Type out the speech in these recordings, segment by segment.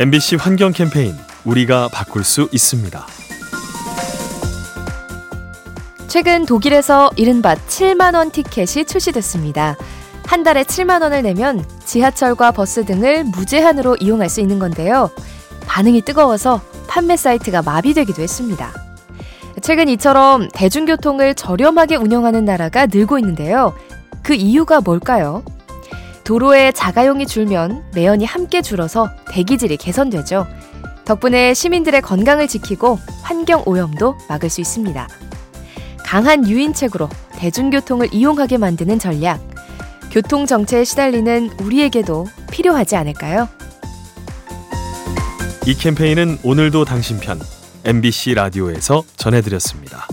MBC 환경 캠페인 우리가 바꿀 수 있습니다. 최근 독일에서 이른바 7만 원 티켓이 출시됐습니다. 한 달에 7만 원을 내면 지하철과 버스 등을 무제한으로 이용할 수 있는 건데요. 반응이 뜨거워서 판매 사이트가 마비되기도 했습니다. 최근 이처럼 대중교통을 저렴하게 운영하는 나라가 늘고 있는데요. 그 이유가 뭘까요? 도로에 자가용이 줄면 매연이 함께 줄어서 대기질이 개선되죠. 덕분에 시민들의 건강을 지키고 환경 오염도 막을 수 있습니다. 강한 유인책으로 대중교통을 이용하게 만드는 전략. 교통 정체에 시달리는 우리에게도 필요하지 않을까요? 이 캠페인은 오늘도 당신 편 MBC 라디오에서 전해드렸습니다.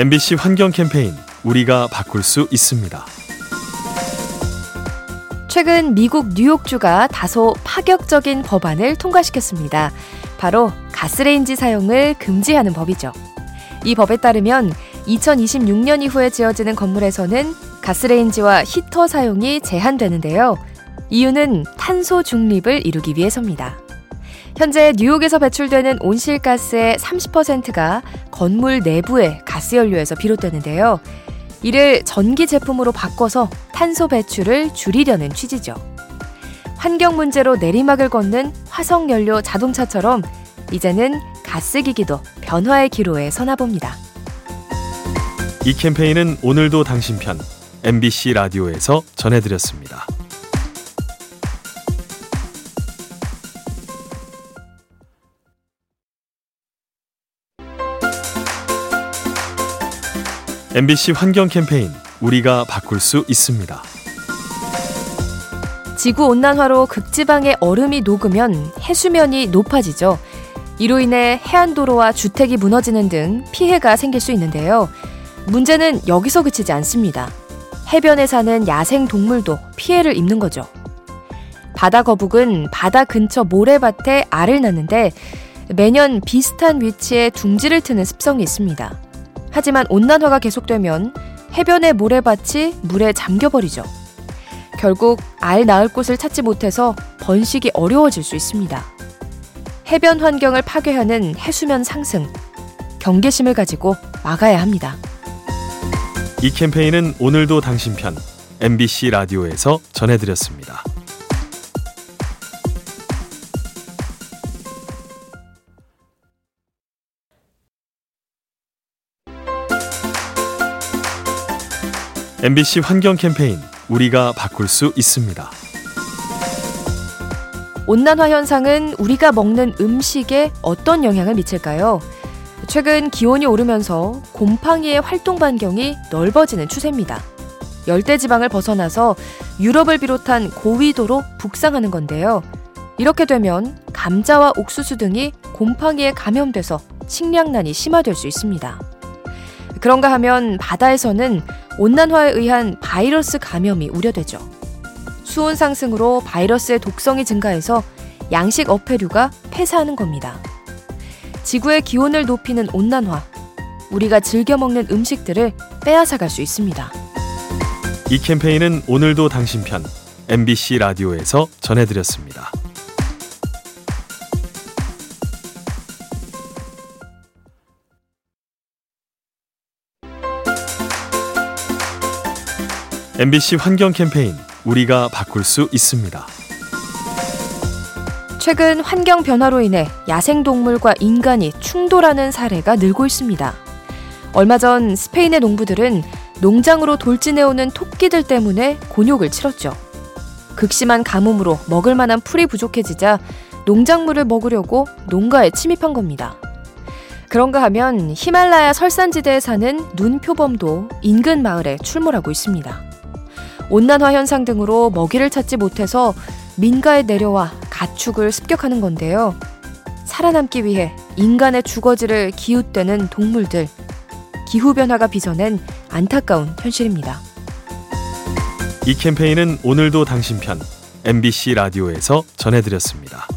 MBC 환경 캠페인 우리가 바꿀 수 있습니다. 최근 미국 뉴욕주가 다소 파격적인 법안을 통과시켰습니다. 바로 가스레인지 사용을 금지하는 법이죠. 이 법에 따르면 2026년 이후에 지어지는 건물에서는 가스레인지와 히터 사용이 제한되는데요. 이유는 탄소 중립을 이루기 위해서입니다. 현재 뉴욕에서 배출되는 온실가스의 30%가 건물 내부의 가스연료에서 비롯되는데요. 이를 전기 제품으로 바꿔서 탄소 배출을 줄이려는 취지죠. 환경 문제로 내리막을 걷는 화석연료 자동차처럼 이제는 가스기기도 변화의 기로에 서나봅니다. 이 캠페인은 오늘도 당신 편 MBC 라디오에서 전해드렸습니다. MBC 환경 캠페인 우리가 바꿀 수 있습니다. 지구 온난화로 극지방의 얼음이 녹으면 해수면이 높아지죠. 이로 인해 해안도로와 주택이 무너지는 등 피해가 생길 수 있는데요. 문제는 여기서 그치지 않습니다. 해변에 사는 야생 동물도 피해를 입는 거죠. 바다 거북은 바다 근처 모래밭에 알을 낳는데 매년 비슷한 위치에 둥지를 트는 습성이 있습니다. 하지만 온난화가 계속되면 해변의 모래밭이 물에 잠겨버리죠. 결국 알 낳을 곳을 찾지 못해서 번식이 어려워질 수 있습니다. 해변 환경을 파괴하는 해수면 상승, 경계심을 가지고 막아야 합니다. 이 캠페인은 오늘도 당신 편 MBC 라디오에서 전해드렸습니다. MBC 환경 캠페인 우리가 바꿀 수 있습니다. 온난화 현상은 우리가 먹는 음식에 어떤 영향을 미칠까요? 최근 기온이 오르면서 곰팡이의 활동 반경이 넓어지는 추세입니다. 열대 지방을 벗어나서 유럽을 비롯한 고위도로 북상하는 건데요. 이렇게 되면 감자와 옥수수 등이 곰팡이에 감염돼서 식량난이 심화될 수 있습니다. 그런가 하면 바다에서는 온난화에 의한 바이러스 감염이 우려되죠. 수온 상승으로 바이러스의 독성이 증가해서 양식 어패류가 폐사하는 겁니다. 지구의 기온을 높이는 온난화, 우리가 즐겨 먹는 음식들을 빼앗아갈 수 있습니다. 이 캠페인은 오늘도 당신 편 MBC 라디오에서 전해드렸습니다. MBC 환경 캠페인 우리가 바꿀 수 있습니다. 최근 환경 변화로 인해 야생동물과 인간이 충돌하는 사례가 늘고 있습니다. 얼마 전 스페인의 농부들은 농장으로 돌진해오는 토끼들 때문에 곤욕을 치렀죠. 극심한 가뭄으로 먹을 만한 풀이 부족해지자 농작물을 먹으려고 농가에 침입한 겁니다. 그런가 하면 히말라야 설산지대에 사는 눈표범도 인근 마을에 출몰하고 있습니다. 온난화 현상 등으로 먹이를 찾지 못해서 민가에 내려와 가축을 습격하는 건데요. 살아남기 위해 인간의 주거지를 기웃대는 동물들. 기후변화가 빚어낸 안타까운 현실입니다. 이 캠페인은 오늘도 당신 편 MBC 라디오에서 전해드렸습니다.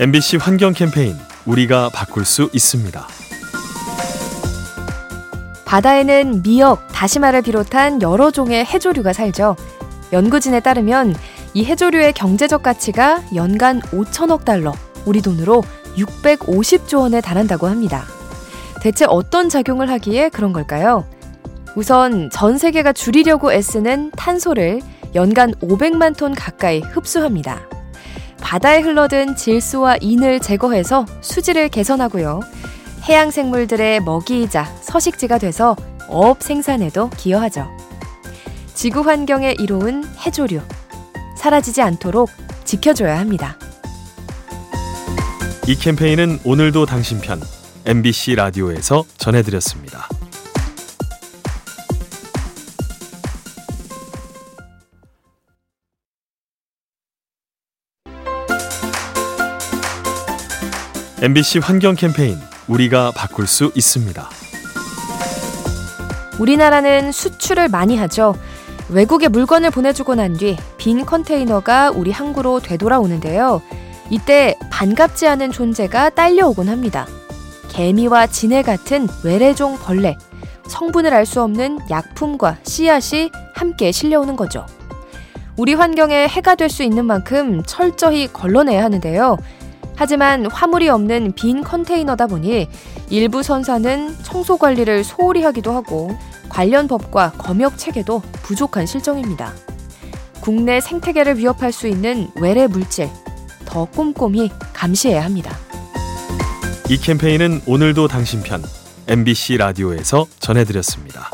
MBC 환경 캠페인 우리가 바꿀 수 있습니다. 바다에는 미역, 다시마를 비롯한 여러 종의 해조류가 살죠. 연구진에 따르면 이 해조류의 경제적 가치가 연간 5천억 달러, 우리 돈으로 650조 원에 달한다고 합니다. 대체 어떤 작용을 하기에 그런 걸까요? 우선 전 세계가 줄이려고 애쓰는 탄소를 연간 500만 톤 가까이 흡수합니다. 바다에 흘러든 질소와 인을 제거해서 수질을 개선하고요. 해양 생물들의 먹이이자 서식지가 돼서 어업 생산에도 기여하죠. 지구 환경에 이로운 해조류. 사라지지 않도록 지켜줘야 합니다. 이 캠페인은 오늘도 당신 편 MBC 라디오에서 전해드렸습니다. MBC 환경 캠페인 우리가 바꿀 수 있습니다. 우리나라는 수출을 많이 하죠. 외국에 물건을 보내주고 난 뒤 빈 컨테이너가 우리 항구로 되돌아오는데요. 이때 반갑지 않은 존재가 딸려오곤 합니다. 개미와 진해 같은 외래종 벌레, 성분을 알 수 없는 약품과 씨앗이 함께 실려오는 거죠. 우리 환경에 해가 될 수 있는 만큼 철저히 걸러내야 하는데요. 하지만 화물이 없는 빈 컨테이너다 보니 일부 선사는 청소 관리를 소홀히 하기도 하고 관련 법과 검역 체계도 부족한 실정입니다. 국내 생태계를 위협할 수 있는 외래 물질 더 꼼꼼히 감시해야 합니다. 이 캠페인은 오늘도 당신 편 MBC 라디오에서 전해드렸습니다.